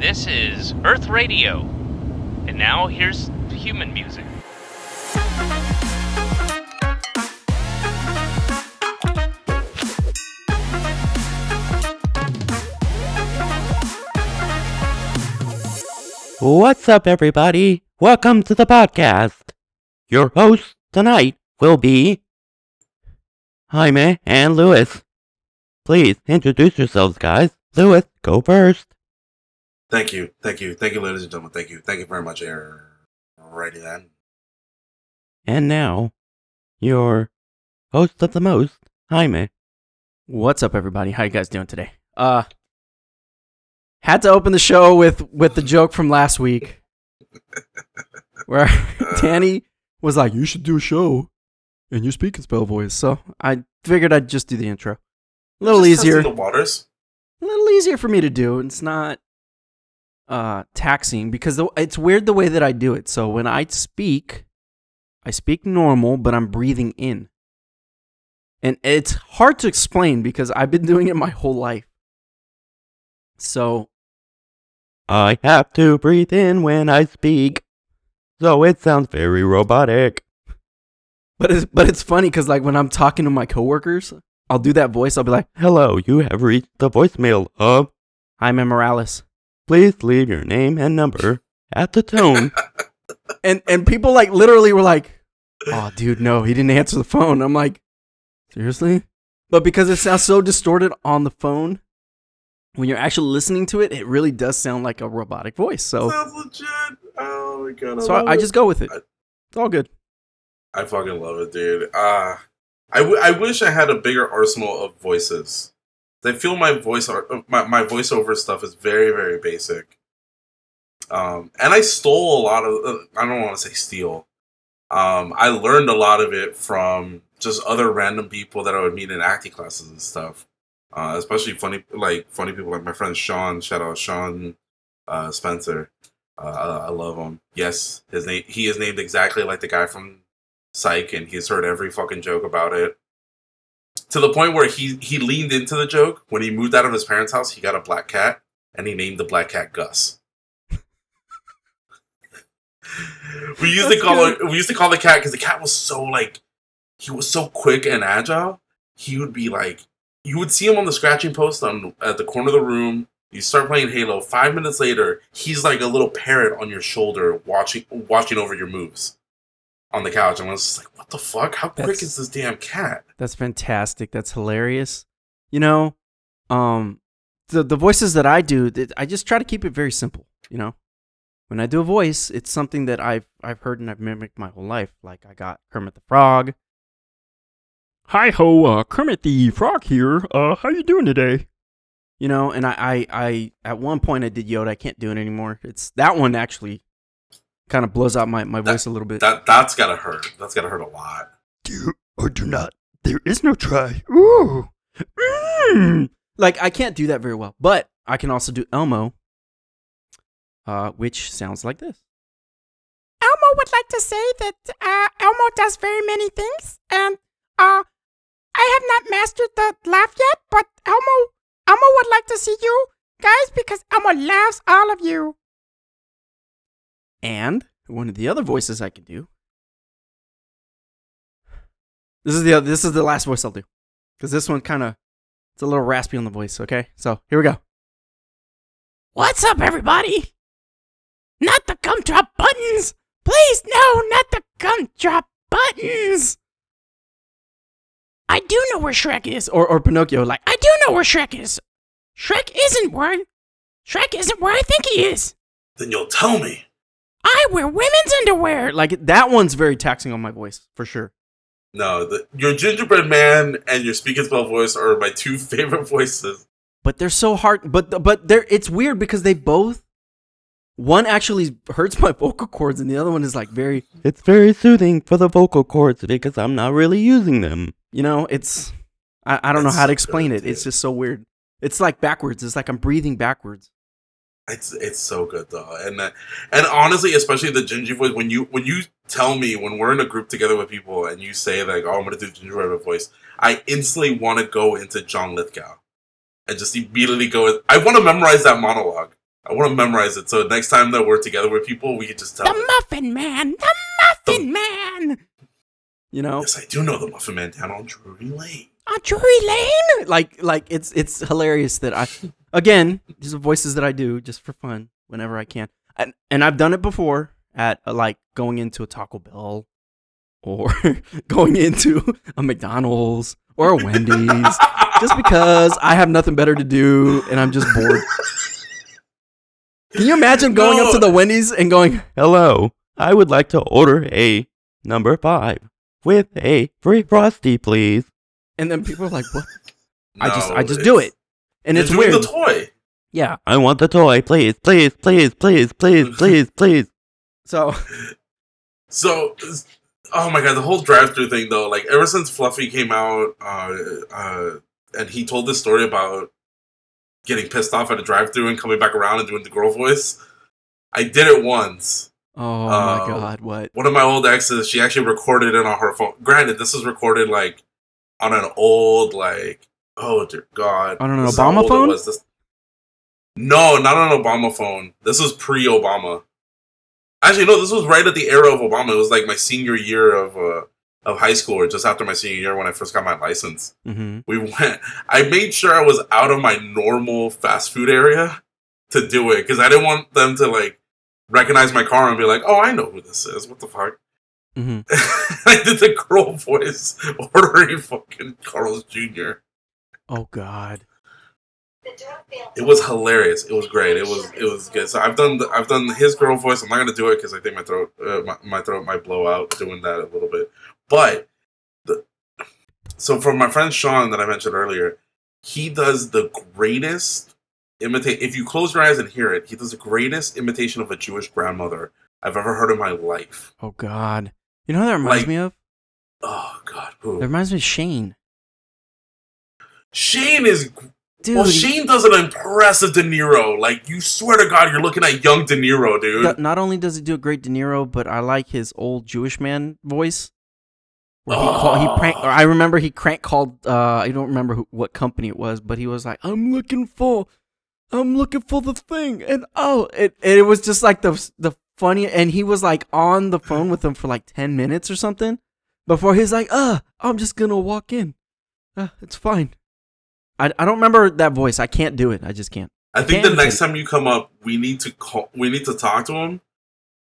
This is Earth Radio. And now here's human music. What's up, everybody? Welcome to the podcast. Your hosts tonight will be Jaime and Luis. Please introduce yourselves, guys. Luis, go first. Thank you, thank you, thank you, ladies and gentlemen. Thank you, thank you very much, Air. Righty then. And now, your host of the most, Jaime. What's up, everybody? How you guys doing today? Uh, had to open the show with with the joke from last week, where Danny was like, "You should do a show and you speak in spell voice." So I figured I'd just do the intro. A little Just easier, The waters. a little easier for me to do. It's not uh taxing because the, it's weird the way that I do it. So when I speak, I speak normal, but I'm breathing in. And it's hard to explain because I've been doing it my whole life. So, I have to breathe in when I speak, so it sounds very robotic. but it's but it's funny cuz like when I'm talking to my coworkers, I'll do that voice. I'll be like, Hello, you have reached the voicemail of. "Hi, I'm Morales." Please leave your name and number at the tone. And and people like literally were like, "Oh, dude, no, he didn't answer the phone." I'm like, "Seriously?" But because it sounds so distorted on the phone, when you're actually listening to it, it really does sound like a robotic voice. So Sounds legit. Oh my god. so I, I just go with it. It's all good. I fucking love it, dude. Ah, Uh, I, w- I wish I had a bigger arsenal of voices. I feel my voice my my voiceover stuff is very very basic. Um, and I stole a lot of. I don't want to say steal. Um, I learned a lot of it from just other random people that I would meet in acting classes and stuff. Uh, especially funny like funny people like my friend Sean. Shout out Sean uh, Spencer. Uh, I I love him. Yes, his name. He is named exactly like the guy from Psych, and he's heard every fucking joke about it. To the point where he he leaned into the joke when he moved out of his parents' house. He got a black cat, and he named the black cat Gus. we used to call it. We used to call the cat because the cat was so like he was so quick and agile. He would be like you would see him on the scratching post on at the corner of the room. You start playing Halo. Five minutes later, he's like a little parrot on your shoulder, watching watching over your moves on the couch. And I was just like, "What the fuck? How quick That's- is this damn cat?" That's fantastic. That's hilarious. You know, um, the the voices that I do, I just try to keep it very simple. You know, when I do a voice, it's something that I've I've heard and I've mimicked my whole life. Like I got Kermit the Frog. Hi ho, uh, Kermit the Frog here. Uh, how you doing today? You know, and I, I, I at one point I did Yoda. I can't do it anymore. It's that one actually kind of blows out my, my voice a little bit. That that's gotta hurt. That's gotta hurt a lot. do or do not. There is no try. Ooh. Mm. Like I can't do that very well, but I can also do Elmo, uh, which sounds like this. Elmo would like to say that uh, Elmo does very many things, and uh, I have not mastered the laugh yet. But Elmo, Elmo would like to see you guys because Elmo loves all of you. And one of the other voices I can do. This is the this is the last voice I'll do, because this one kind of it's a little raspy on the voice. Okay, so here we go. What's up, everybody? Not the gumdrop buttons, please. No, not the gumdrop buttons. I do know where Shrek is. Or or Pinocchio, like I do know where Shrek is. Shrek isn't where Shrek isn't where I think he is. Then you'll tell me. I wear women's underwear. like that one's very taxing on my voice for sure. No, the, your gingerbread man and your speak and spell voice are my two favorite voices. but they're so hard but but they're it's weird because they both one actually hurts my vocal cords and the other one is like very It's very soothing for the vocal cords because I'm not really using them. you know it's i, I don't know how to explain good, it it's just so weird it's like backwards it's like i'm breathing backwards It's it's so good though, and uh, and honestly, especially the gingy voice. When you when you tell me when we're in a group together with people and you say like, "Oh, I'm gonna do gingerbread voice," I instantly want to go into John Lithgow and just immediately go. I want to memorize that monologue. I want to memorize it so next time that we're together with people, we can just tell. The them. Muffin Man, the Muffin Man. You know, Yes, I do know the Muffin Man down on Drury Lane. On Drury Lane. like like it's it's hilarious that I again these are voices that I do just for fun whenever I can, and and I've done it before at uh, like going into a Taco Bell or going into a McDonald's or a Wendy's just because I have nothing better to do and I'm just bored. Can you imagine going up to the Wendy's and going, Hello, I would like to order a number five with a free frosty, please. And then people are like, "What?" I just I just do it, and you're it's doing weird. The toy. yeah. I want the toy, please, please, please, please, please, please, please. So So, oh my god, the whole drive-through thing though. Like ever since Fluffy came out, uh, uh, and he told this story about getting pissed off at a drive-through and coming back around and doing the girl voice. I did it once. oh Uh, my god, what? One of my old exes, she actually recorded it on her phone. Granted, this is recorded like on an old like oh dear God, On an Obama phone? was. This- No, not an Obama phone. This was pre-Obama. Actually, no, this was right at the era of Obama. It was like my senior year of uh, of high school, or just after my senior year when I first got my license. Mm-hmm. We went. I made sure I was out of my normal fast food area to do it because I didn't want them to like recognize my car and be like, "Oh, I know who this is." What the fuck? Mm-hmm. I did the girl voice ordering fucking Carl's Jr. Oh god. It was hilarious. It was great. It was it was good. So I've done the, I've done his girl voice. I'm not gonna do it because I think my throat uh, my, my throat might blow out doing that a little bit. But the so for my friend Sean that I mentioned earlier, he does the greatest imitate. If you close your eyes and hear it, he does the greatest imitation of a Jewish grandmother I've ever heard in my life. Oh god. You know who that reminds Like- me of? Oh God, That who? reminds me of Shane. Shane is Dude, well. Shane does an impressive De Niro. Like you swear to God, you're looking at young De Niro, dude. not- only does he do a great De Niro, but I like his old Jewish man voice. Where he, call, he prank. Oh. Or I remember he crank called. Uh, I don't remember who, what company it was, but he was like, "I'm looking for, I'm looking for the thing," and oh, it and it was just like the the funny. And he was like on the phone with them for like ten minutes or something before he's like, "Uh, I'm just gonna walk in. Uh, it's fine." I I don't remember that voice. I can't do it. I just can't. I think Can't the next time you come up, we need to call. We need to talk to him,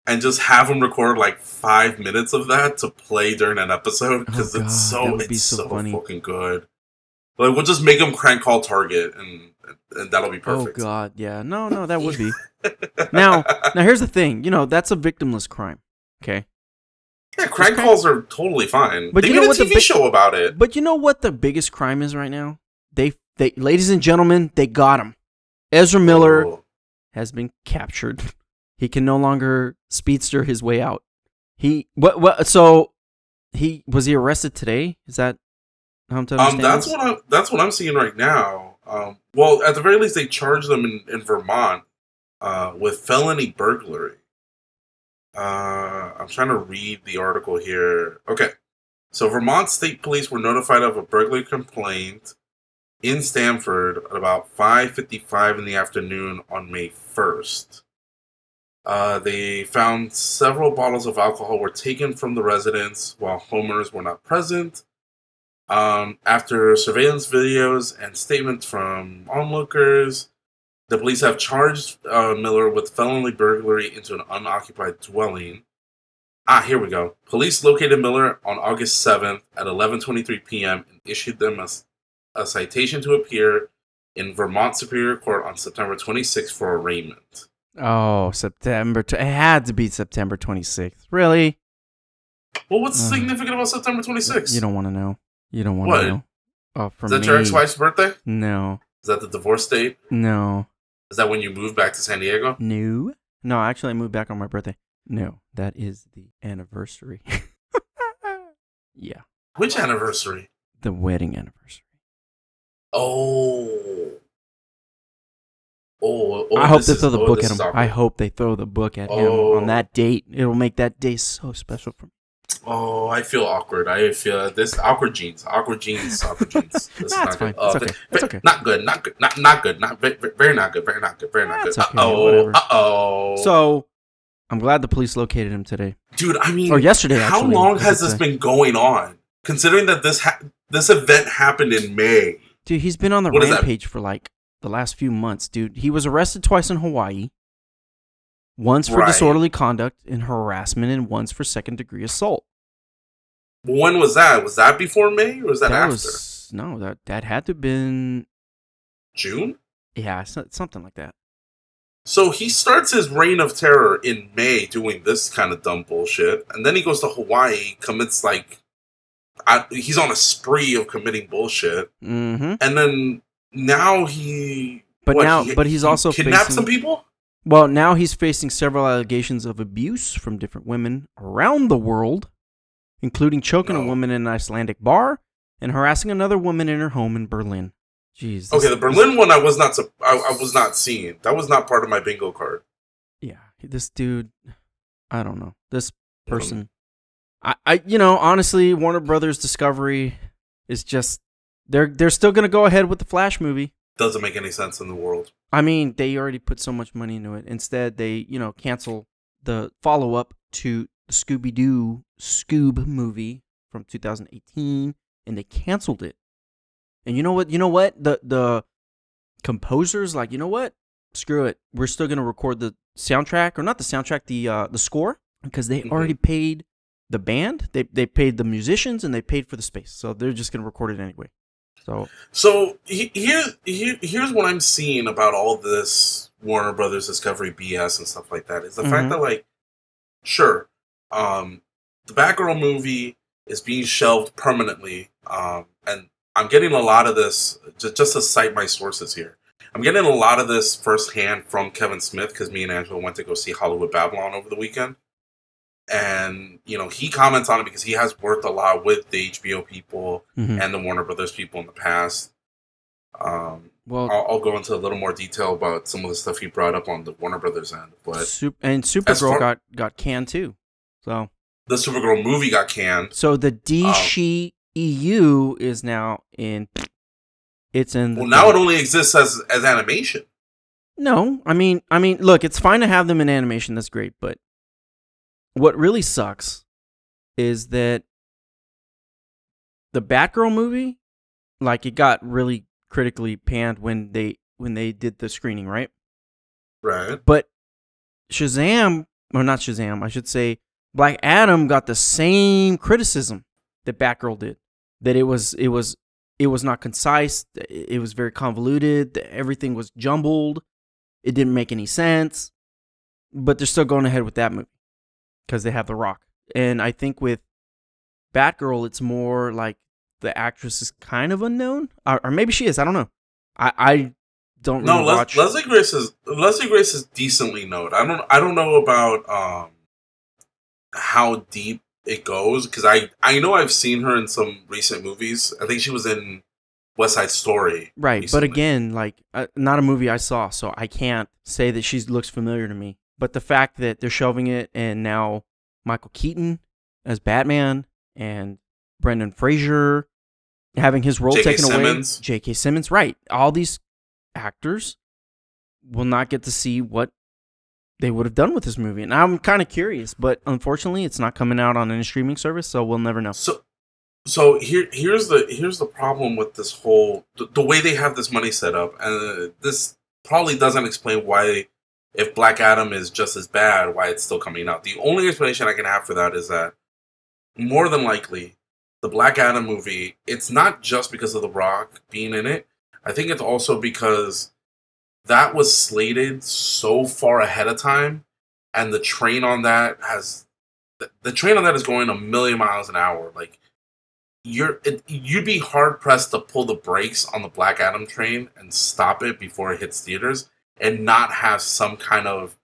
and just have him record like five minutes of that to play during an episode because Oh, it's so it's be so so, funny. fucking good. Like we'll just make him crank call Target, and and that'll be perfect. Oh God, yeah, no, no, that would be. now, now here's the thing. You know, that's a victimless crime. Okay, yeah, crank crank- calls are totally fine. But they you know a what the TV big- show about it. but you know what the biggest crime is right now? They, they, ladies and gentlemen, they got him. Ezra Miller Oh. has been captured. He can no longer speedster his way out. He what what? So he was he arrested today? Is that how I'm to Um, understand that's this? what I'm. That's what I'm seeing right now. Um, well, at the very least, they charged them in, in Vermont uh, with felony burglary. Uh, I'm trying to read the article here. Okay, so Vermont State Police were notified of a burglary complaint in Stamford at about 5:55 in the afternoon on May 1st. Uh, they found several bottles of alcohol were taken from the residence while homeowners were not present. Um, after surveillance videos and statements from onlookers, the police have charged uh, Miller with felony burglary into an unoccupied dwelling. Ah, here we go. Police located Miller on August 7th at 11:23 p.m. and issued them a, a citation to appear in Vermont Superior Court on September 26th for arraignment. Oh, September. T- it had to be September 26th. Really? Well, what's Uh, significant about September 26th? You don't want to know. You don't want What? to know. Oh, for Is that me. your ex-wife's birthday? No, Is that the divorce date? no, Is that when you moved back to San Diego? no. No, actually, I moved back on my birthday. No, that is the anniversary. yeah, Which anniversary? the wedding anniversary. Oh. Oh, oh I hope they is- throw the oh, book at him. I hope they throw the book at him Oh. on that oh. date. It'll make that day so special for me. Oh, I feel awkward. I feel this awkward jeans, awkward jeans, awkward jeans. This is That's not fine. good. Oh, It's okay. It's okay. Not good. Not good. Not not good. Not ve- ve- very not good. Very not good. Very not good. That's Uh oh. Uh oh. So, I'm glad the police located him today dude, I mean, or yesterday. how actually, long has this say. been going on? Considering that this ha- this event happened in May. Dude, he's been on the What rampage for like the last few months, dude. He was arrested twice in Hawaii. Once for Right. disorderly conduct and harassment, and once for second degree assault. When was that? Was that before May or was that, after? was no, that that had to have been June? yeah, something like that. So he starts his reign of terror in May doing this kind of dumb bullshit, and then he goes to Hawaii, commits like, I, he's on a spree of committing bullshit, Mm-hmm. and then now he. But what, now, he- but he's he also kidnapped facing, some people. Well, now he's facing several allegations of abuse from different women around the world, including choking a woman in an Icelandic bar and harassing another woman in her home in Berlin. Jeez. Okay, the Berlin one I was not. I, I was not seeing. That was not part of my bingo card. yeah, this dude, I don't know. This person, I, I, you know, honestly, Warner Brothers Discovery is just they're they're still gonna go ahead with the Flash movie. Doesn't make any sense in the world. I mean, they already put so much money into it. Instead, they, you know, cancel the follow up to the Scooby Doo Scoob movie from 2018, and they canceled it. And you know what? You know what? The the composers like, you know what? Screw it. We're still gonna record the soundtrack, or not the soundtrack, the uh, the score, because they Mhm. already paid the band. They they paid the musicians, and they paid for the space. So they're just gonna record it anyway. So So he, here, here, here's what I'm seeing about all this Warner Brothers Discovery BS and stuff like that is the Mhm. fact that like, sure, um, the Batgirl movie is being shelved permanently, um, and I'm getting a lot of this just, just to cite my sources here. I'm getting a lot of this firsthand from Kevin Smith because me and Angela went to go see Hollywood Babylon over the weekend. And you know he comments on it because he has worked a lot with the HBO people mhm. and the Warner Brothers people in the past. Um, well, I'll, I'll go into a little more detail about some of the stuff he brought up on the Warner Brothers end, but Sup- and Supergirl far- got got canned too. So the Supergirl movie got canned. so the Um, DC EU is now in. It's in. Well, now it only exists as as animation. No, I mean, I mean, look, it's fine to have them in animation. That's great, but what really sucks is that the Batgirl movie, like, it got really critically panned when they when they did the screening, right? Right. But Shazam, or not Shazam, I should say, Black Adam got the same criticism that Batgirl did. That it was it was it was not concise. It it was very convoluted. Everything was jumbled. It didn't make any sense. But they're still going ahead with that movie because they have The Rock. And I think with Batgirl, it's more like the actress is kind of unknown, or, or maybe she is. I don't know. I I don't know. No, really Les- watch. Leslie Grace is Leslie Grace is decently known. I don't I don't know about um how deep it goes because I I know I've seen her in some recent movies. I think she was in West Side Story. Right, recently. but again, like uh, not a movie I saw, so I can't say that she looks familiar to me. But the fact that they're shelving it, and now Michael Keaton as Batman, and Brendan Fraser having his role taken Simmons. away, J.K. Simmons, right? All these actors will not get to see what they would have done with this movie, and I'm kind of curious. But unfortunately, it's not coming out on any streaming service, so we'll never know. So, so here, here's the here's the problem with this whole the, the way they have this money set up, and uh, this probably doesn't explain why, if Black Adam is just as bad, why it's still coming out. The only explanation I can have for that is that more than likely, the Black Adam movie, it's not just because of The Rock being in it. I think it's also because that was slated so far ahead of time, and the train on that has the, train on that is going a million miles an hour. Like you're, it, you'd be hard pressed to pull the brakes on the Black Adam train and stop it before it hits theaters, and not have some kind of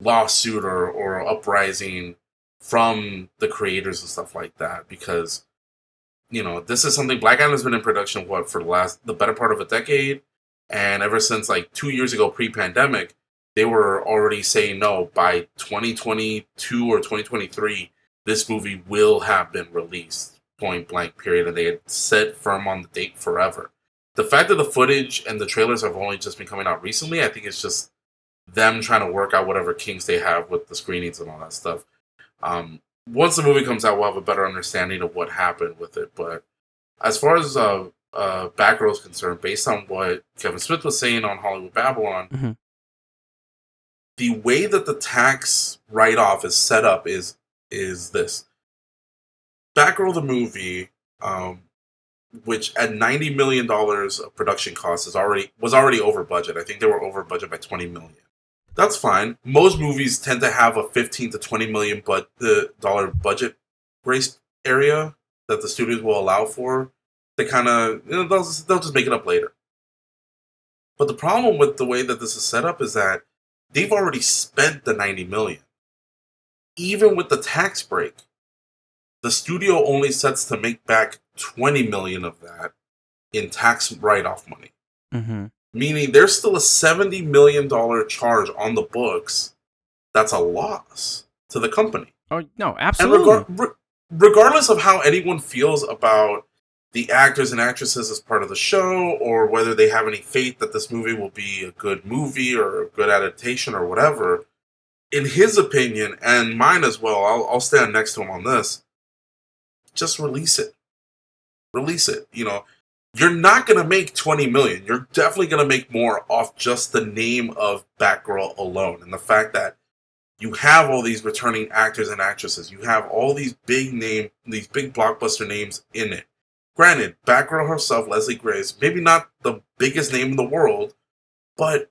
lawsuit or, or uprising from the creators and stuff like that. Because you know this is something Black Adam has been in production what for the last the better part of a decade, and ever since like two years ago, pre-pandemic, they were already saying no by 2022 or 2023 this movie will have been released point blank period and they had set firm on the date forever the fact that the footage and the trailers have only just been coming out recently i think it's just them trying to work out whatever kinks they have with the screenings and all that stuff um, once the movie comes out we'll have a better understanding of what happened with it but as far as uh, uh, Batgirl is concerned, based on what Kevin Smith was saying on Hollywood Babylon, mm-hmm. the way that the tax write off is set up is is this. Batgirl the movie, um, which at ninety million dollars of production costs is already was already over budget. I think they were over budget by twenty million. That's fine. Most movies tend to have a fifteen to twenty million but the dollar budget grace area that the studios will allow for. They kind of you know, they'll they'll just make it up later. But the problem with the way that this is set up is that they've already spent the 90 million. Even with the tax break, the studio only sets to make back 20 million of that in tax write-off money. Mm-hmm. Meaning there's still a 70 million dollar charge on the books that's a loss to the company. Oh no, And absolutely. regar- re- regardless of how anyone feels about the actors and actresses as part of the show, or whether they have any faith that this movie will be a good movie or a good adaptation or whatever, in his opinion and mine as well, I'll, I'll stand next to him on this. Just release it. Release it. You know, you're not going to make 20 million. You're definitely going to make more off just the name of Batgirl alone and the fact that you have all these returning actors and actresses. You have all these big name, these big blockbuster names in it. Granted, Batgirl herself, Leslie Grace, maybe not the biggest name in the world, but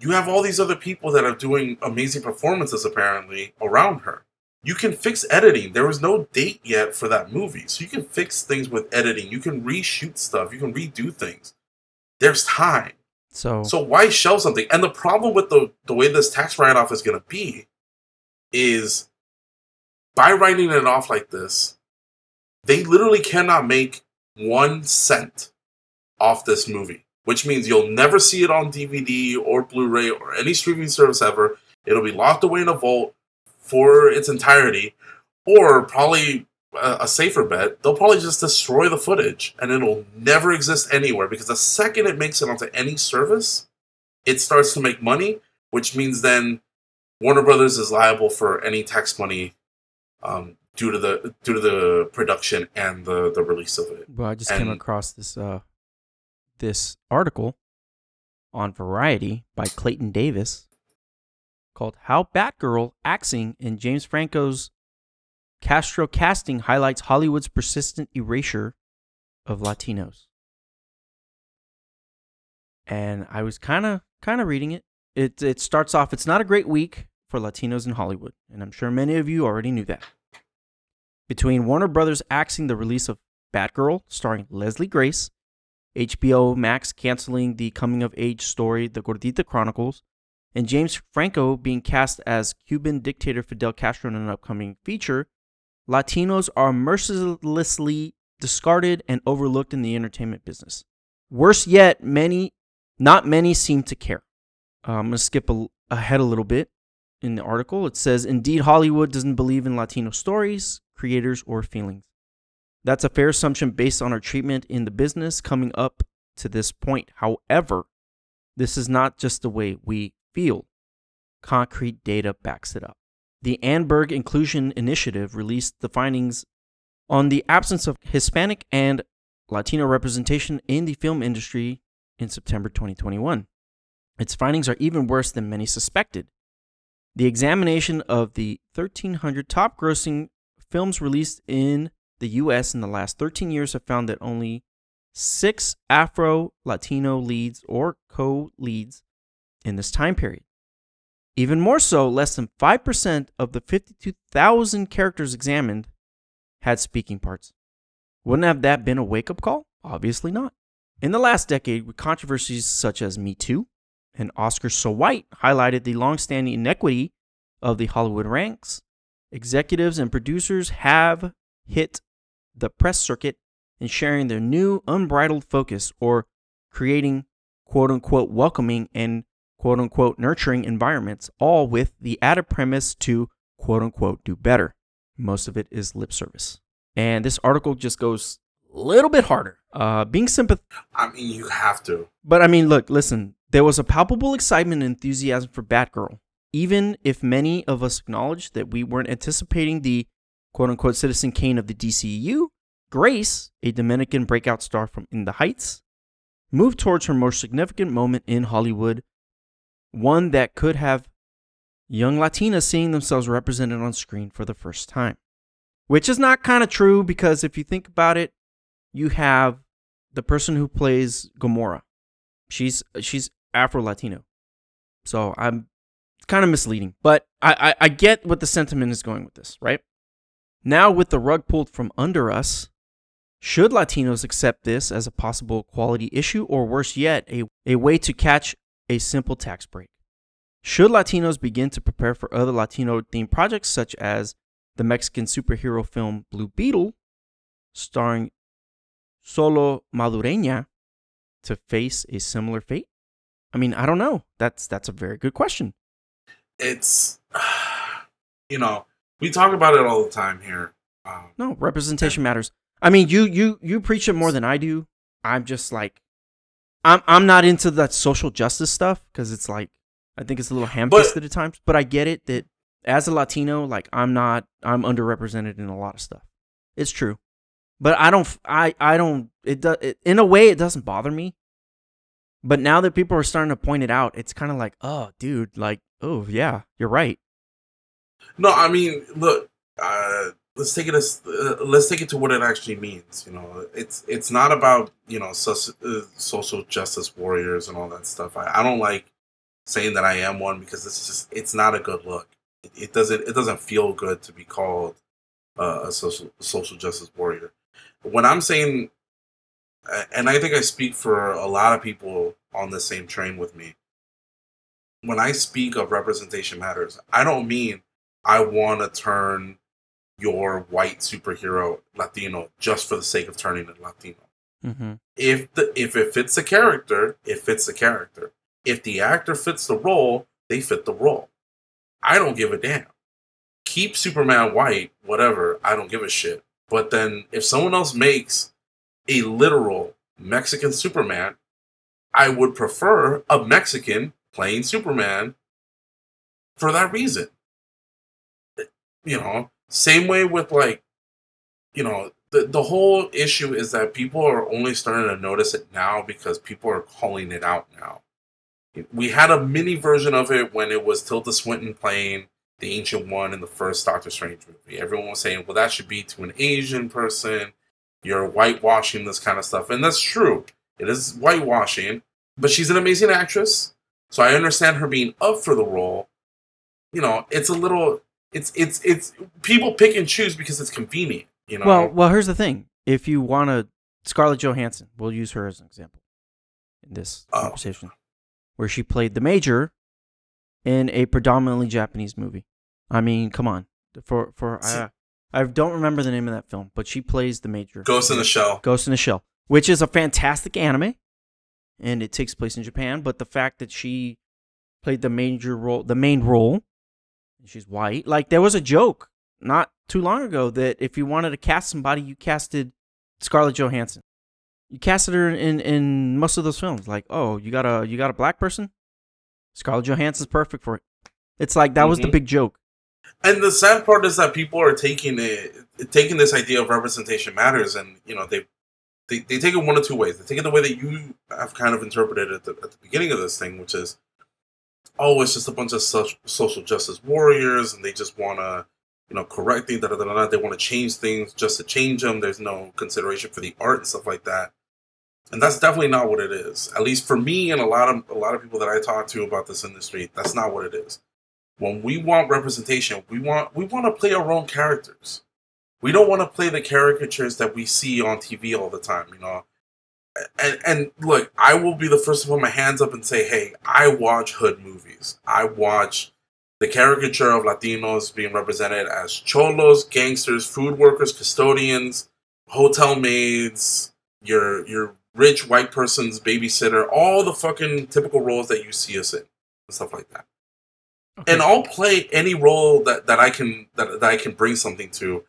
you have all these other people that are doing amazing performances apparently around her. You can fix editing. There was no date yet for that movie, so you can fix things with editing. You can reshoot stuff. You can redo things. There's time. so, So why shelve something? And the problem with the the way this tax write off is going to be is by writing it off like this, they literally cannot make one cent off this movie, which means you'll never see it on DVD or Blu-ray or any streaming service ever. It'll be locked away in a vault for its entirety, or probably a, a safer bet, they'll probably just destroy the footage and it'll never exist anywhere because the second it makes it onto any service, it starts to make money, which means then Warner Brothers is liable for any tax money um, due to the due to the production and the the release of it. well, I just came across this uh, this article on Variety by Clayton Davis called "How Batgirl Axing in James Franco's Castro casting highlights Hollywood's persistent erasure of Latinos." And I was kind of kind of reading it. It it starts off. It's not a great week for Latinos in Hollywood, and I'm sure many of you already knew that. Between Warner Brothers axing the release of Batgirl, starring Leslie Grace, HBO Max canceling the coming of age story The Gordita Chronicles, and James Franco being cast as Cuban dictator Fidel Castro in an upcoming feature, Latinos are mercilessly discarded and overlooked in the entertainment business. Worse yet, many, not many seem to care. Uh, I'm going to skip a, ahead a little bit in the article. It says, Indeed, Hollywood doesn't believe in Latino stories, creators, or feelings. That's a fair assumption based on our treatment in the business coming up to this point. However, this is not just the way we feel. Concrete data backs it up. The Annenberg Inclusion Initiative released the findings on the absence of Hispanic and Latino representation in the film industry in September 2021. Its findings are even worse than many suspected. The examination of the 1,300 top grossing films released in the US in the last 13 years have found that only six Afro Latino leads or co leads in this time period. Even more so, less than 5% of the 52,000 characters examined had speaking parts. Wouldn't have that been a wake up call? Obviously not. In the last decade, with controversies such as Me Too and Oscar So White highlighted the long-standing inequity of the Hollywood ranks, executives and producers have hit the press circuit in sharing their new unbridled focus or creating quote unquote welcoming and quote unquote nurturing environments, all with the added premise to quote unquote do better. Most of it is lip service. And this article just goes a little bit harder. Uh, being sympathetic. I mean, you have to. but I mean, look, listen. There was a palpable excitement and enthusiasm for Batgirl, even if many of us acknowledge that we weren't anticipating the quote unquote Citizen Kane of the DCU. Grace, a Dominican breakout star from In the Heights, moved towards her most significant moment in Hollywood, one that could have young Latinas seeing themselves represented on screen for the first time. Which is not kind of true because if you think about it, you have the person who plays Gamora. She's she's Afro Latino. So I'm kind of misleading. But I, I, I get what the sentiment is going with this, right? Now with the rug pulled from under us, should Latinos accept this as a possible quality issue or worse yet, a, a way to catch a simple tax break? Should Latinos begin to prepare for other Latino themed projects such as the Mexican superhero film Blue Beetle, starring Xolo Maridueña, to face a similar fate? I mean, I don't know. That's that's a very good question. It's, you know, we talk about it all the time here. Um, No, representation matters. I mean, you you you preach it more than I do. I'm just like, I'm I'm not into that social justice stuff because it's like I think it's a little ham-fisted at times. But I get it that as a Latino, like I'm not I'm underrepresented in a lot of stuff. It's true, but I don't I I don't it does it, in a way it doesn't bother me. But now that people are starting to point it out, it's kind of like, oh, dude, like, oh yeah, you're right. No, I mean, look. Uh, let's take it as uh, let's take it to what it actually means. You know, it's it's not about you know uh, social justice warriors and all that stuff. I, I don't like saying that I am one because it's just it's not a good look. It, it doesn't it doesn't feel good to be called uh, a social social justice warrior. When I'm saying, and I think I speak for a lot of people on the same train with me. When I speak of representation matters, I don't mean I want to turn your white superhero Latino just for the sake of turning it Latino. Mm-hmm. If the if it fits the character, it fits the character. If the actor fits the role, they fit the role. I don't give a damn. Keep Superman white, whatever. I don't give a shit. But then if someone else makes a literal Mexican Superman, I would prefer a Mexican playing Superman for that reason. You know, same way with like, you know, the the whole issue is that people are only starting to notice it now because people are calling it out now. We had a mini version of it when it was Tilda Swinton playing the Ancient One in the first Doctor Strange movie. Everyone was saying, "Well, that should be to an Asian person." You're whitewashing this kind of stuff, and that's true. It is whitewashing, but she's an amazing actress, so I understand her being up for the role. You know, it's a little it's it's it's people pick and choose because it's convenient. You know. Well, well, here's the thing. If you want to, Scarlett Johansson, we'll use her as an example in this Oh. conversation, where she played the major in a predominantly Japanese movie. I mean, come on. For for I, I don't remember the name of that film, but she plays the major. Ghost in the Shell. Ghost in the Shell, which is a fantastic anime, and it takes place in Japan. But the fact that she played the major role, the main role, she's white, like there was a joke not too long ago that if you wanted to cast somebody, you casted Scarlett Johansson. You casted her in in most of those films. Like, oh, you got a you got a black person, Scarlett Johansson's perfect for it. It's like that was the Mhm. big joke. And the sad part is that people are taking it, taking this idea of representation matters, and you know they, they, they take it one of two ways. They take it the way that you have kind of interpreted it at the, at the beginning of this thing, which is, oh, it's just a bunch of social justice warriors, and they just want to, you know, correct things. Da, da, da, da, They want to change things just to change them. There's no consideration for the art and stuff like that. And that's definitely not what it is. At least for me and a lot of a lot of people that I talk to about this industry, that's not what it is when we want representation, we want we want to play our own characters. We don't want to play the caricatures that we see on TV all the time, you know. And and look, I will be the first to put my hands up and say, "Hey, I watch hood movies. I watch the caricature of Latinos being represented as cholos, gangsters, food workers, custodians, hotel maids, your your rich white person's babysitter, all the fucking typical roles that you see us in and stuff like that." Okay. and I'll play any role that, that I can that, that I can bring something to,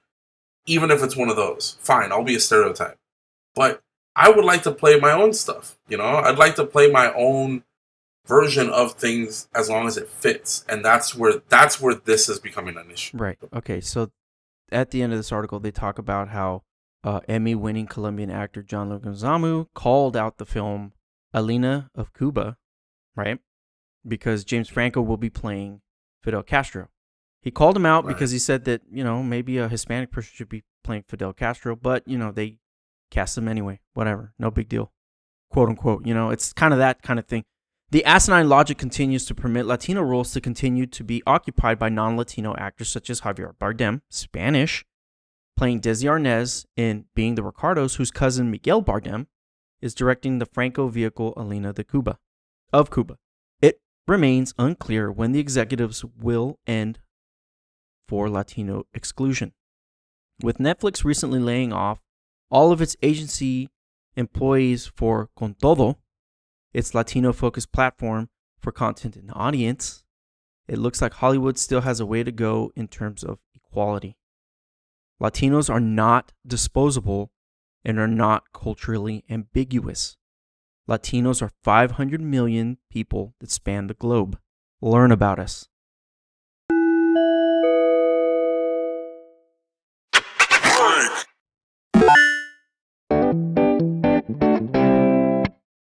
even if it's one of those. Fine, I'll be a stereotype, but I would like to play my own stuff. You know, I'd like to play my own version of things as long as it fits, and that's where that's where this is becoming an issue. Right. Okay. So at the end of this article, they talk about how uh, Emmy-winning Colombian actor John Leguizamo called out the film Alina of Cuba, right? Because James Franco will be playing Fidel Castro. He called him out Right. because he said that you know maybe a Hispanic person should be playing Fidel Castro, but you know they cast them anyway. Whatever, no big deal, quote unquote. You know, it's kind of that kind of thing. The asinine logic continues to permit Latino roles to continue to be occupied by non Latino actors such as Javier Bardem, Spanish, playing Desi Arnaz in Being the Ricardos, whose cousin Miguel Bardem is directing the Franco vehicle Alina de Cuba of Cuba. It remains unclear when the executives will end for Latino exclusion. With Netflix recently laying off all of its agency employees for Con Todo, its Latino focused platform for content and audience, it looks like Hollywood still has a way to go in terms of equality. Latinos are not disposable and are not culturally ambiguous. Latinos are 500 million people that span the globe. Learn about us.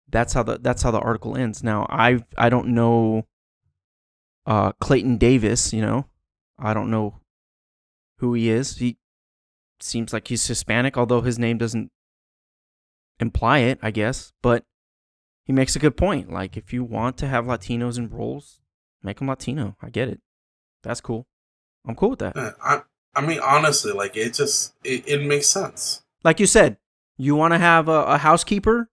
That's how the that's how the article ends. Now I I don't know uh Clayton Davis, you know. I don't know who he is. He seems like he's Hispanic, although his name doesn't imply it, I guess. But he makes a good point. Like, if you want to have Latinos in roles, make them Latino. I get it. That's cool. I'm cool with that. Uh, I I mean, honestly, like it just it, it makes sense. Like you said, you want to have a, a housekeeper.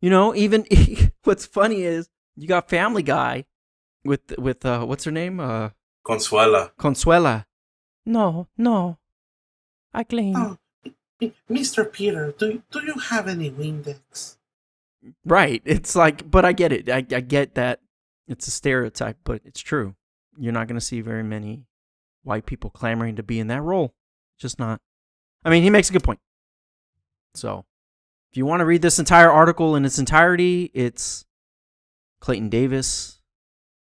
You know, even what's funny is you got Family Guy with with uh, what's her name? Uh, Consuela. Consuela. No, no. I clean. Oh, Mr. Peter, do do you have any Windex? Right. It's like, but I get it. I, I get that it's a stereotype, but it's true. You're not going to see very many white people clamoring to be in that role. Just not. I mean, he makes a good point. So, if you want to read this entire article in its entirety, it's Clayton Davis.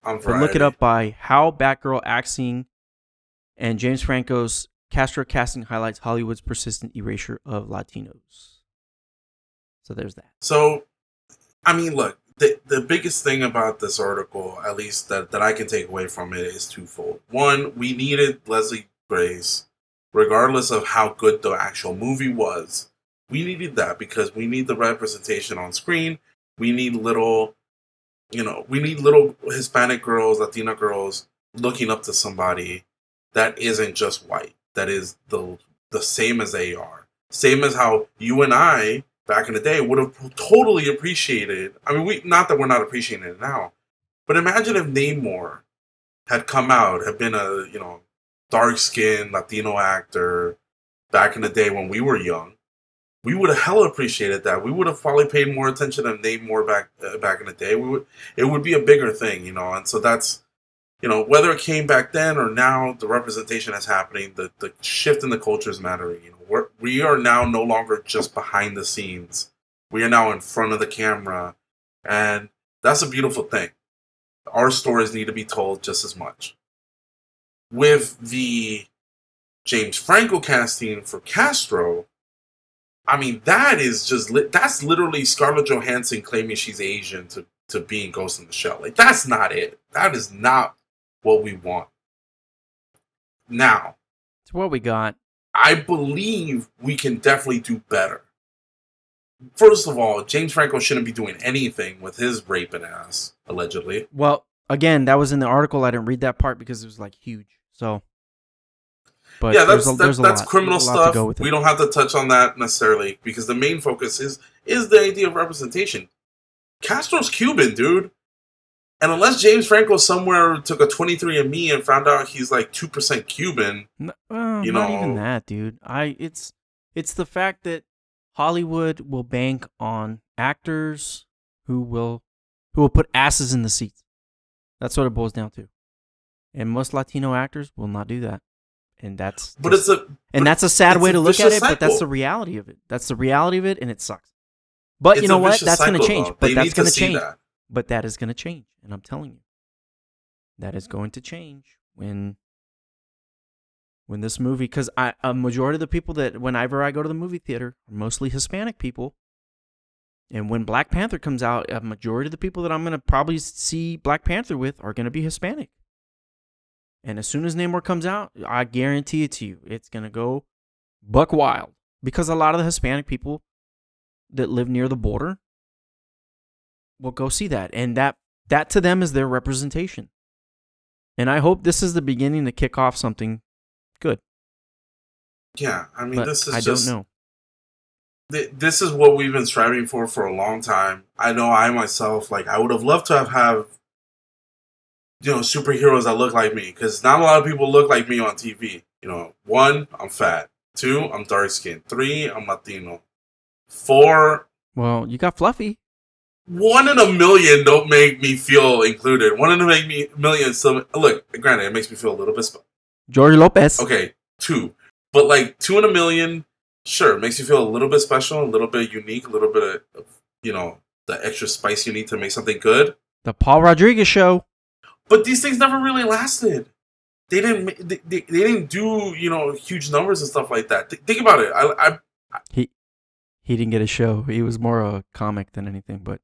But look it up by How Batgirl Acting and James Franco's Castro casting highlights Hollywood's persistent erasure of Latinos. So there's that. So, I mean, look, the the biggest thing about this article, at least that, that I can take away from it, is twofold. One, we needed Leslie Grace, regardless of how good the actual movie was. We needed that because we need the representation on screen. We need little, you know, we need little Hispanic girls, Latina girls looking up to somebody that isn't just white. That is the the same as they are. Same as how you and I back in the day would have totally appreciated. I mean, we not that we're not appreciating it now, but imagine if Namor had come out, had been a you know dark skinned Latino actor back in the day when we were young. We would have hella appreciated that. We would have probably paid more attention to more back uh, back in the day. We would it would be a bigger thing, you know. And so that's you know whether it came back then or now, the representation is happening. The the shift in the culture is mattering. You know, we're, we are now no longer just behind the scenes. We are now in front of the camera, and that's a beautiful thing. Our stories need to be told just as much. With the James Franco casting for Castro, I mean that is just li- that's literally Scarlett Johansson claiming she's Asian to to being Ghost in the Shell. Like that's not it. That is not what we want. Now, It's what we got. I believe we can definitely do better. First of all, James Franco shouldn't be doing anything with his raping ass, allegedly. Well, again, that was in the article. I didn't read that part because it was like huge. So, but yeah, there's that's a, there's that's, lot- criminal a lot to stuff. go with it. We don't have to touch on that necessarily because the main focus is is the idea of representation. Castro's Cuban, dude. And unless James Franco somewhere took a 23andMe and found out he's like 2% Cuban, N- uh, you not even that, dude. I it's it's the fact that Hollywood will bank on actors who will who will put asses in the seats. That's what it boils down to. and most Latino actors will not do that, and that's But just- it's a and that's a sad way to look at it, but that's the reality of it. That's the reality of it, and it sucks. But It's you know what? That's going to change. though. But They that's going to change. that. But that is going to change, and I'm telling you, that is going to change when when this movie. Because I a majority of the people that whenever I go to the movie theater are mostly Hispanic people, and when Black Panther comes out, a majority of the people that I'm going to probably see Black Panther with are going to be Hispanic. And as soon as Namor comes out, I guarantee it to you, it's going to go buck wild because a lot of the Hispanic people that live near the border will go see that and that that to them is their representation. And I hope this is the beginning to kick off something good. Yeah, I mean, But this is I just don't know. th- this is what we've been striving for for a long time. I know I myself, like, I would have loved to have have you know superheroes that look like me because not a lot of people look like me on TV. You know, one, I'm fat. Two, I'm dark skinned. Three, I'm Latino. Four, Well, you got Fluffy. one in a million don't make me feel included. One in a make me million look. Granted, it makes me feel a little bit. Sp- George Lopez. okay, two, but like two in a million, sure, makes you feel a little bit special, a little bit unique, a little bit of you know the extra spice you need to make something good. The Paul Rodriguez show. But these things never really lasted. They didn't. They, they, they didn't do you know huge numbers and stuff like that. Th- think about it. I, I He didn't get a show. He was more a comic than anything, but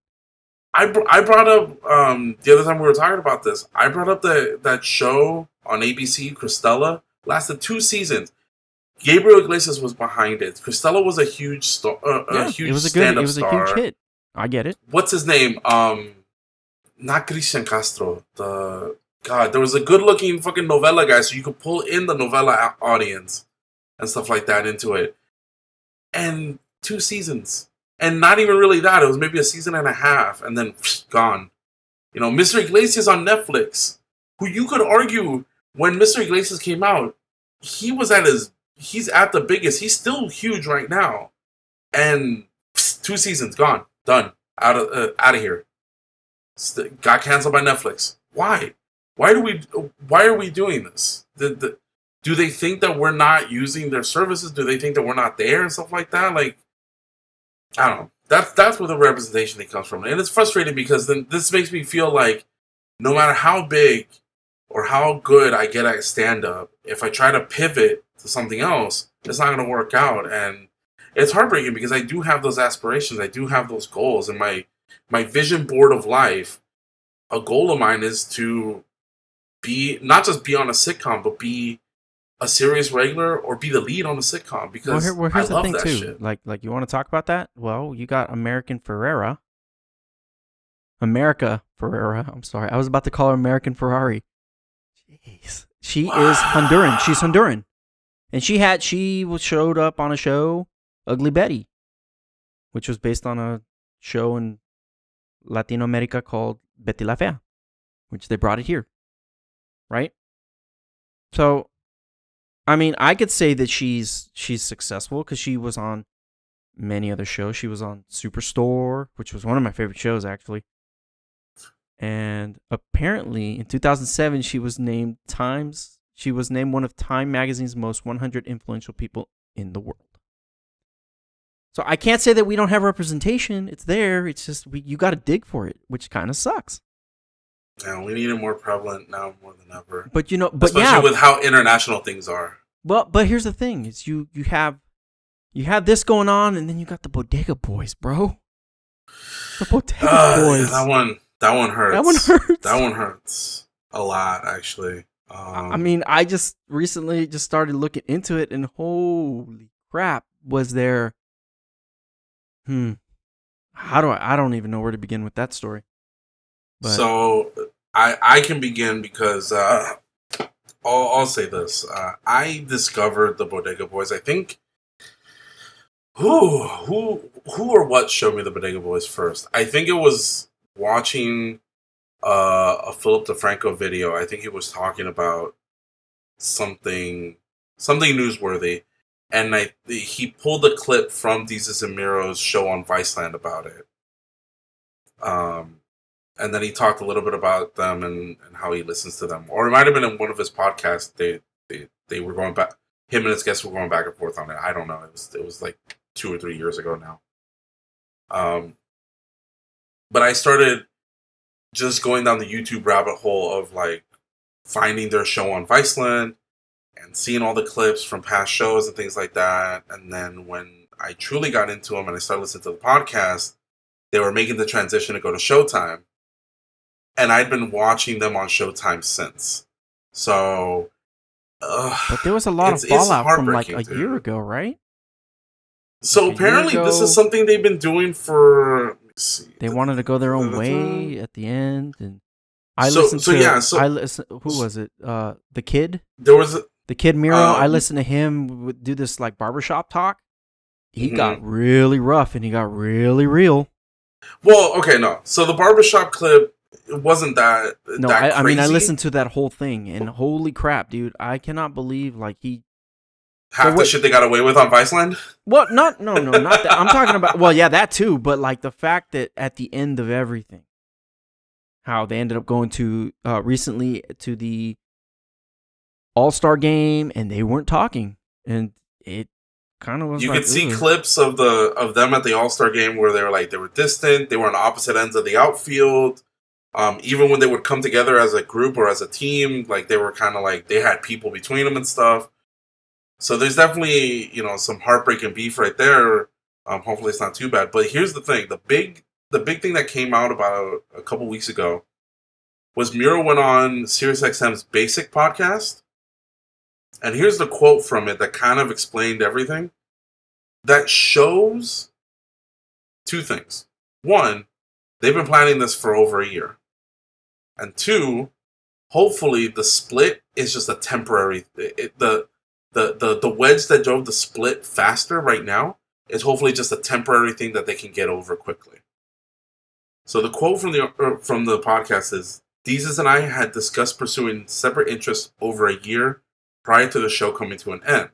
I, br- I brought up um, the other time we were talking about this. I brought up the that show on ABC, Cristela, lasted two seasons. Gabriel Iglesias was behind it. Cristela was a huge star, uh, yeah, a huge it was a good it was a star. huge hit. I get it. What's his name? Um, not Christian Castro. The God, there was a good-looking fucking novella guy, so you could pull in the novella audience and stuff like that into it. And two seasons, and not even really that. It was maybe a season and a half, and then gone. You know, Mr. Iglesias on Netflix, who you could argue when Mr. Iglesias came out, he was at his, he's at the biggest. He's still huge right now, and two seasons gone, done, out of uh, out of here. Got canceled by Netflix. Why? Why do we? Why are we doing this? The, the, do they think that we're not using their services? Do they think that we're not there and stuff like that? Like, I don't know. That's that's where the representation thing comes from, and it's frustrating because then this makes me feel like no matter how big or how good I get at stand up, if I try to pivot to something else, it's not going to work out, and it's heartbreaking because I do have those aspirations, I do have those goals, and my my vision board of life. A goal of mine is to be not just be on a sitcom, but be a serious regular or be the lead on a sitcom because Well, here, well here's I the love thing that too. shit. Like, like you want to talk about that? Well, you got American Ferrera. America Ferrera. I'm sorry, I was about to call her American Ferrari. Jeez, she is Honduran. She's Honduran, and she had she showed up on a show, Ugly Betty, which was based on a show in Latino America called Betty la Fea, which they brought it here, right? So I mean, I could say that she's she's successful because she was on many other shows. She was on Superstore, which was one of my favorite shows actually. And apparently, in 2007, she was named Times. She was named one of Time magazine's most 100 influential people in the world. So I can't say that we don't have representation. It's there. It's just we, you got to dig for it, which kind of sucks. Yeah, we need it more prevalent now more than ever. But you know, but Especially yeah, with how international things are. Well, but here's the thing: is you you have you have this going on, and then you got the Bodega Boys, bro. The Bodega Uh, Boys. yeah, that one, that one hurts. That one hurts. That one hurts a lot, actually. Um, I mean, I just recently just started looking into it, and holy crap, was there? Hmm. How do I? I don't even know where to begin with that story. But so I I can begin because uh, I'll, I'll say this: uh, I discovered the Bodega Boys. I think who who who or what showed me the Bodega Boys first. I think it was watching uh, a Philip DeFranco video. I think he was talking about something something newsworthy, and I he pulled a clip from Desus and Mero's show on Viceland about it. Um, and then he talked a little bit about them and, and how he listens to them. Or it might have been in one of his podcasts. They they they were going back. Him and his guests were going back and forth on it. I don't know. It was it was like two or three years ago now. Um, but I started just going down the YouTube rabbit hole of like finding their show on Viceland and seeing all the clips from past shows and things like that. And then when I truly got into them and I started listening to the podcast, they were making the transition to go to Showtime. And I'd been watching them on Showtime since. So. Uh, But there was a lot of fallout from like a heartbreaking, year ago, right? so like apparently, this is something they've been doing for. let me see. They wanted to go their own way at the end, and I So- listened so to. yeah, so- I listen. Who was it? Uh, the kid, There was. A, the kid Mero. I Um, listened to him do this like barbershop talk. He Mhm. got really rough and he got really real. well, okay, no. So the barbershop clip it wasn't that. No, that I, I mean I listened to that whole thing and holy crap, dude! I cannot believe like he. Half the what- shit they got away with on Viceland. Well, not no no not that. I'm talking about. Well, yeah, that too. But like the fact that at the end of everything, how they ended up going to uh recently to the All Star game and they weren't talking, and it kind of was. You like, could see "Ugh." clips of the of them at the All Star game where they were like they were distant. They were on opposite ends of the outfield. Um, even when they would come together as a group or as a team, like they were kind of like they had people between them and stuff. So there's definitely you know some heartbreaking beef right there. Um, hopefully it's not too bad. But here's the thing: the big the big thing that came out about a couple weeks ago was Mero went on SiriusXM's Basic podcast, and here's the quote from it that kind of explained everything that shows two things. One, they've been planning this for over a year. And two, hopefully the split is just a temporary it, the, the the the wedge that drove the split faster right now is hopefully just a temporary thing that they can get over quickly. So the quote from the er, from the podcast is Desus and I had discussed pursuing separate interests over a year prior to the show coming to an end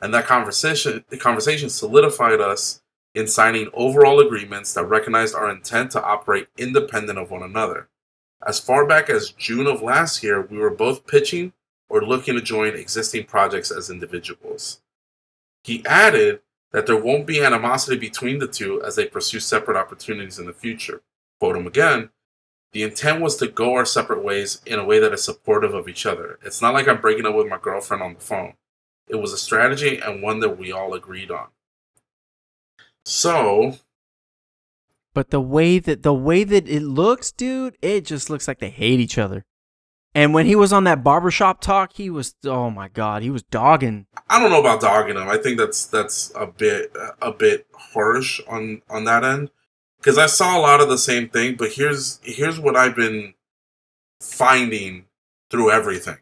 and that conversation the conversation solidified us in signing overall agreements that recognized our intent to operate independent of one another. As far back as June of last year, we were both pitching or looking to join existing projects as individuals. He added that there won't be animosity between the two as they pursue separate opportunities in the future. Quote him again. The intent was to go our separate ways in a way that is supportive of each other. It's not like I'm breaking up with my girlfriend on the phone. It was a strategy and one that we all agreed on. So, But the way that the way that it looks, dude, it just looks like they hate each other. And when he was on that barbershop talk, he was oh my god, he was dogging. I don't know about dogging him. I think that's that's a bit a bit harsh on on that end because I saw a lot of the same thing. But here's here's what I've been finding through everything.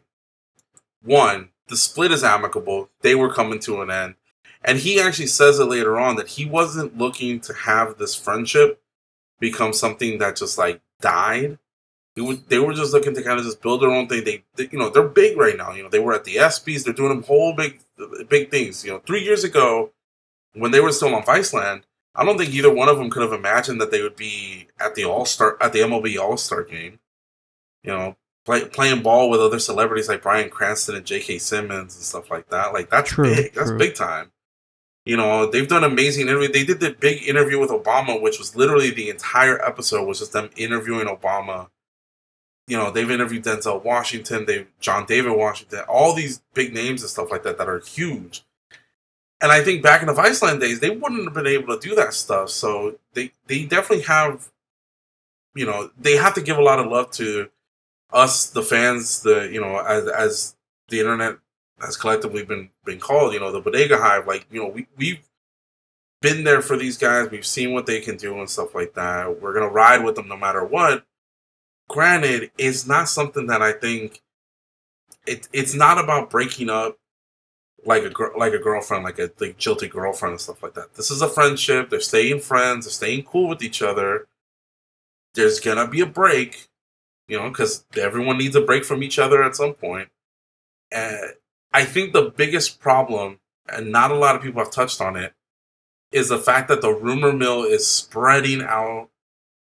One, the split is amicable. They were coming to an end, and he actually says it later on that he wasn't looking to have this friendship become something that just like died. Would, they were just looking to kind of just build their own thing. They, they, you know, they're big right now. You know, they were at the ESPYS. They're doing them whole big, big things. You know, three years ago, when they were still on Viceland, I don't think either one of them could have imagined that they would be at the All Star at the MLB All Star game. You know, play, playing ball with other celebrities like Bryan Cranston and J.K. Simmons and stuff like that. Like that's True, big. That's big time. You know, they've done amazing interview. They did the big interview with Obama, which was literally the entire episode was just them interviewing Obama. You know, they've interviewed Denzel Washington, they John David Washington, all these big names and stuff like that that are huge. And I think back in the Viceland days, they wouldn't have been able to do that stuff. So they they definitely have, you know, they have to give a lot of love to us, the fans, the you know, as as the internet has collectively been been called, you know, the bodega hive. Like, you know, we we've been there for these guys. We've seen what they can do and stuff like that. We're gonna ride with them no matter what. Granted, it's not something that I think it it's not about breaking up like a gir- like a girlfriend, like a like jilted girlfriend and stuff like that. This is a friendship. They're staying friends. They're staying cool with each other. There's gonna be a break, you know, because everyone needs a break from each other at some point. And I think the biggest problem, and not a lot of people have touched on it, is the fact that the rumor mill is spreading out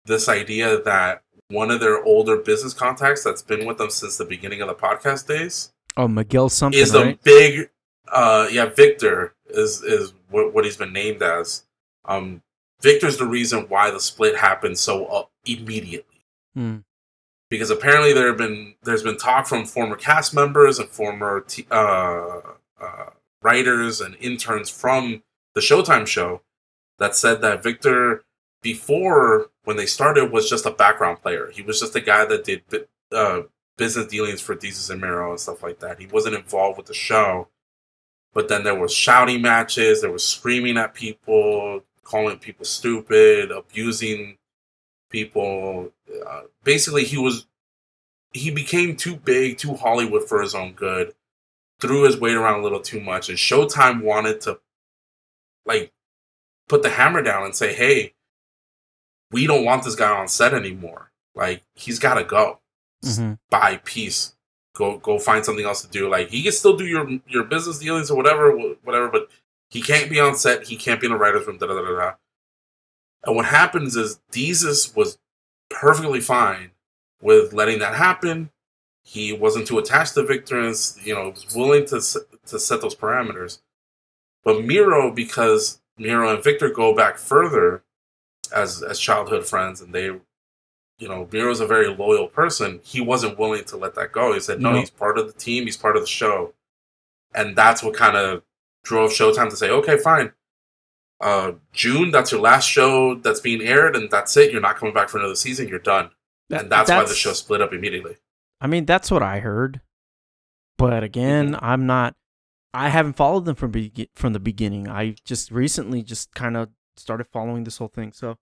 this idea that one of their older business contacts that's been with them since the beginning of the podcast days Oh, Miguel something, is a right? big uh yeah victor is is what, what he's been named as um victor's the reason why the split happened so uh, immediately Hmm. because apparently there have been there's been talk from former cast members and former t- uh, uh, writers and interns from the Showtime show that said that Victor before when they started was just a background player. He was just a guy that did uh, business dealings for Desus and Mero and stuff like that. He wasn't involved with the show. But then there was shouting matches. There was screaming at people, calling people stupid, abusing people. Uh, basically, he was he became too big, too Hollywood for his own good. Threw his weight around a little too much, and Showtime wanted to like put the hammer down and say, "Hey, we don't want this guy on set anymore. Like he's got to go. Mhm. Buy peace. Go go find something else to do. Like he can still do your your business dealings or whatever, whatever. But he can't be on set. He can't be in the writers' room. Da da da. da. And what happens is Desus was perfectly fine with letting that happen. He wasn't too attached to Victor, and you know was willing to to set those parameters. But Mero, because Mero and Victor go back further as as childhood friends, and they, you know, Mero's a very loyal person. He wasn't willing to let that go. He said, "No, No. he's part of the team. He's part of the show," and that's what kind of drove Showtime to say, "Okay, fine." Uh, June, that's your last show that's being aired, and that's it. You're not coming back for another season. You're done, and that's, why the show split up immediately. I mean, that's what I heard. But again, Mm-hmm. I'm not. I haven't followed them from be- from the beginning. I just recently just kind of started following this whole thing. So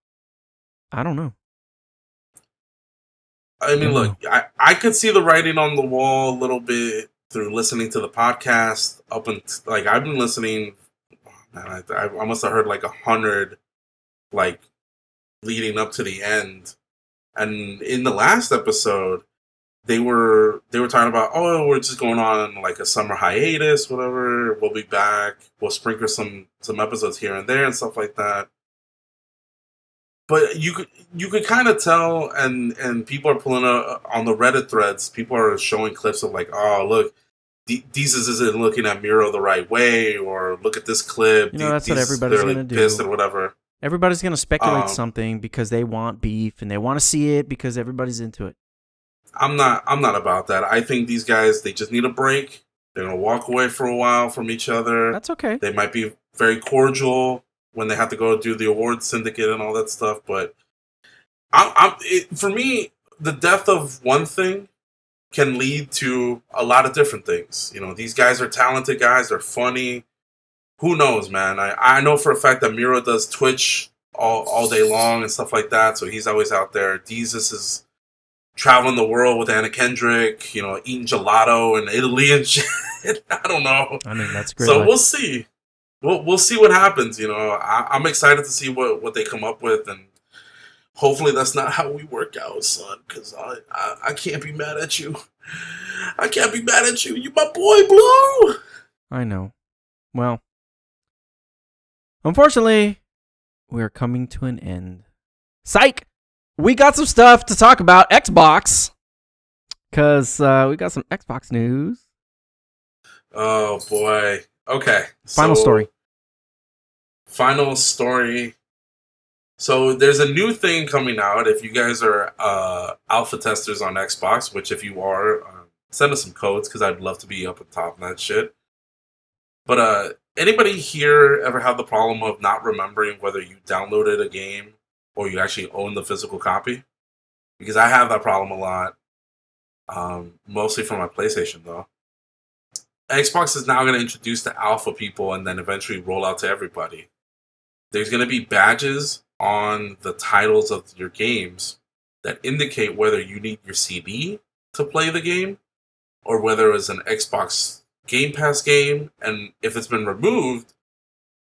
I don't know. I mean, Mhm. look, I, I could see the writing on the wall a little bit through listening to the podcast. Up and like I've been listening, man, I, I must have heard like a hundred, like leading up to the end. And in the last episode, they were they were talking about, oh, we're just going on like a summer hiatus, whatever. We'll be back. We'll sprinkle some some episodes here and there and stuff like that but you could you could kind of tell and and people are pulling up on the reddit threads people are showing clips of like oh look Desus isn't looking at Mero the right way, or look at this clip. You know, that's what everybody's clearly gonna do. Pissed or whatever. Everybody's gonna speculate Um, something because they want beef and they want to see it because everybody's into it. I'm not. I'm not about that. I think these guys they just need a break. They're gonna walk away for a while from each other. That's okay. They might be very cordial when they have to go do the awards syndicate and all that stuff. But I'm, I'm it, for me, the death of one thing can lead to a lot of different things. You know, these guys are talented guys. They're funny. Who knows, man? I, I know for a fact that Mero does Twitch all, all day long and stuff like that. So he's always out there. Desus is traveling the world with Anna Kendrick, you know, eating gelato in Italy and shit. I don't know. I mean, that's great. So life. we'll see. We'll we'll see what happens. You know, I, I'm excited to see what what they come up with, and hopefully that's not how we work out, son. Because I, I I can't be mad at you. I can't be mad at you. You my boy, Blue. I know. Well, unfortunately, we are coming to an end. Psych! We got some stuff to talk about Xbox. Because uh, we got some Xbox news. Oh boy. Okay. Final so- story. Final story. So there's a new thing coming out. If you guys are uh, alpha testers on Xbox, which if you are, uh, send us some codes because I'd love to be up on top of that shit. But uh, anybody here ever have the problem of not remembering whether you downloaded a game or you actually own the physical copy? Because I have that problem a lot. Um, mostly for my PlayStation though. Xbox is now going to introduce the alpha people and then eventually roll out to everybody. There's going to be badges on the titles of your games that indicate whether you need your CD to play the game or whether it's an Xbox Game Pass game. And if it's been removed,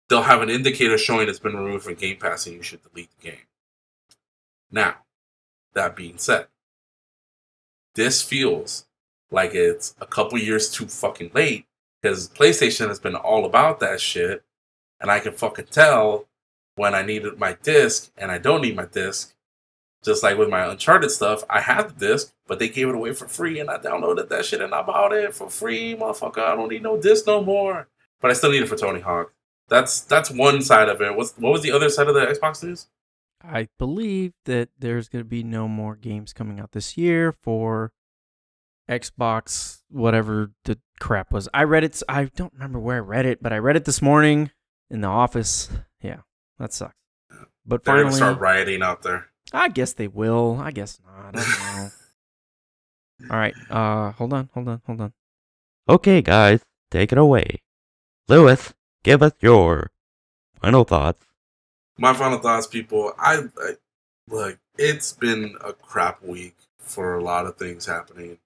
they'll have an indicator showing it's been removed from Game Pass and you should delete the game. Now, that being said, this feels like it's a couple years too fucking late because PlayStation has been all about that shit, and I can fucking tell when I needed my disc and I don't need my disc, Just like with my Uncharted stuff, I had the disc, but they gave it away for free, and I downloaded that shit and I bought it for free, motherfucker. I don't need no disc no more. But I still need it for Tony Hawk. That's that's one side of it. What's what was the other side of the Xbox news? I believe that there's going to be no more games coming out this year for Xbox, whatever the crap was. I read it. I don't remember where I read it, but I read it this morning in the office. Yeah, that sucks. But They're gonna finally, start rioting out there. I guess they will. I guess not. I don't know. All right. Uh, hold on, hold on, hold on. Okay, guys, take it away. Luis, give us your final thoughts. My final thoughts, people. I, I look. It's been a crap week for a lot of things happening.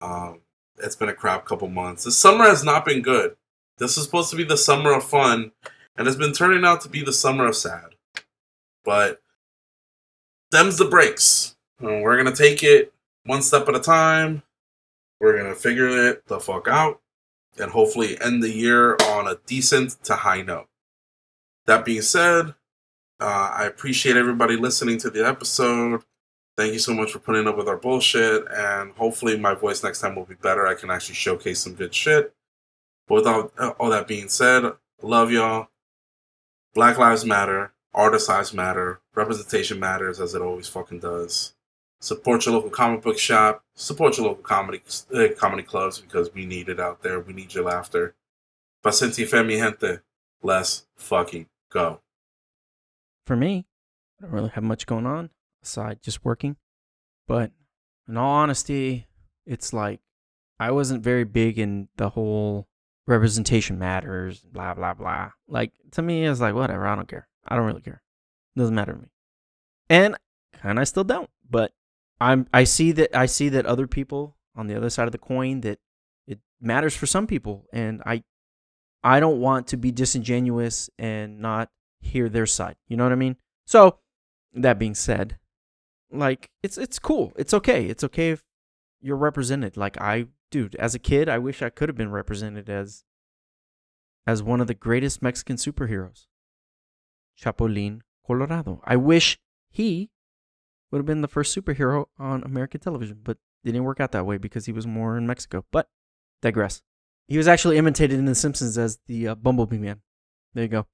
Um, it's been a crap couple months. The summer has not been good. This is supposed to be the summer of fun, and it's been turning out to be the summer of sad. But them's the breaks. We're gonna take it one step at a time. We're gonna figure it the fuck out, and hopefully end the year on a decent to high note. That being said, uh, I appreciate everybody listening to the episode. Thank you so much for putting up with our bullshit, and hopefully my voice next time will be better. I can actually showcase some good shit. But with all, all that being said, love y'all. Black Lives Matter. Artist lives matter. Representation matters, as it always fucking does. Support your local comic book shop. Support your local comedy uh, comedy clubs because we need it out there. We need your laughter. Paciente fe, mi gente. Let's fucking go. For me, I don't really have much going on aside just working. But in all honesty, it's like I wasn't very big in the whole representation matters, blah blah blah. Like to me, it's like whatever. I don't care. I don't really care. Doesn't matter to me. And kind of still don't. But I'm I see that I see that other people on the other side of the coin that it matters for some people, and I I don't want to be disingenuous and not hear their side. You know what I mean? So that being said, like it's it's cool. It's okay. It's okay if you're represented. Like I dude, as a kid, I wish I could have been represented as as one of the greatest Mexican superheroes. Chapulín Colorado. I wish he would have been the first superhero on American television, but it didn't work out that way because he was more in Mexico. But digress. He was actually imitated in The Simpsons as the uh, Bumblebee Man. There you go.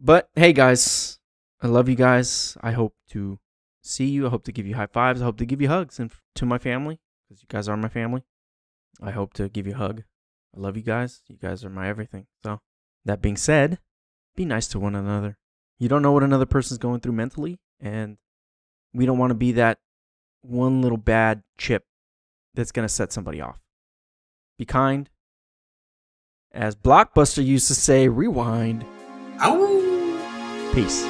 But hey, guys, I love you guys. I hope to see you. I hope to give you high fives. I hope to give you hugs and to my family because you guys are my family. I hope to give you a hug. I love you guys. You guys are my everything. So, that being said, be nice to one another. You don't know what another person's going through mentally, and we don't want to be that one little bad chip that's going to set somebody off. Be kind. As Blockbuster used to say, rewind. Ow! Peace.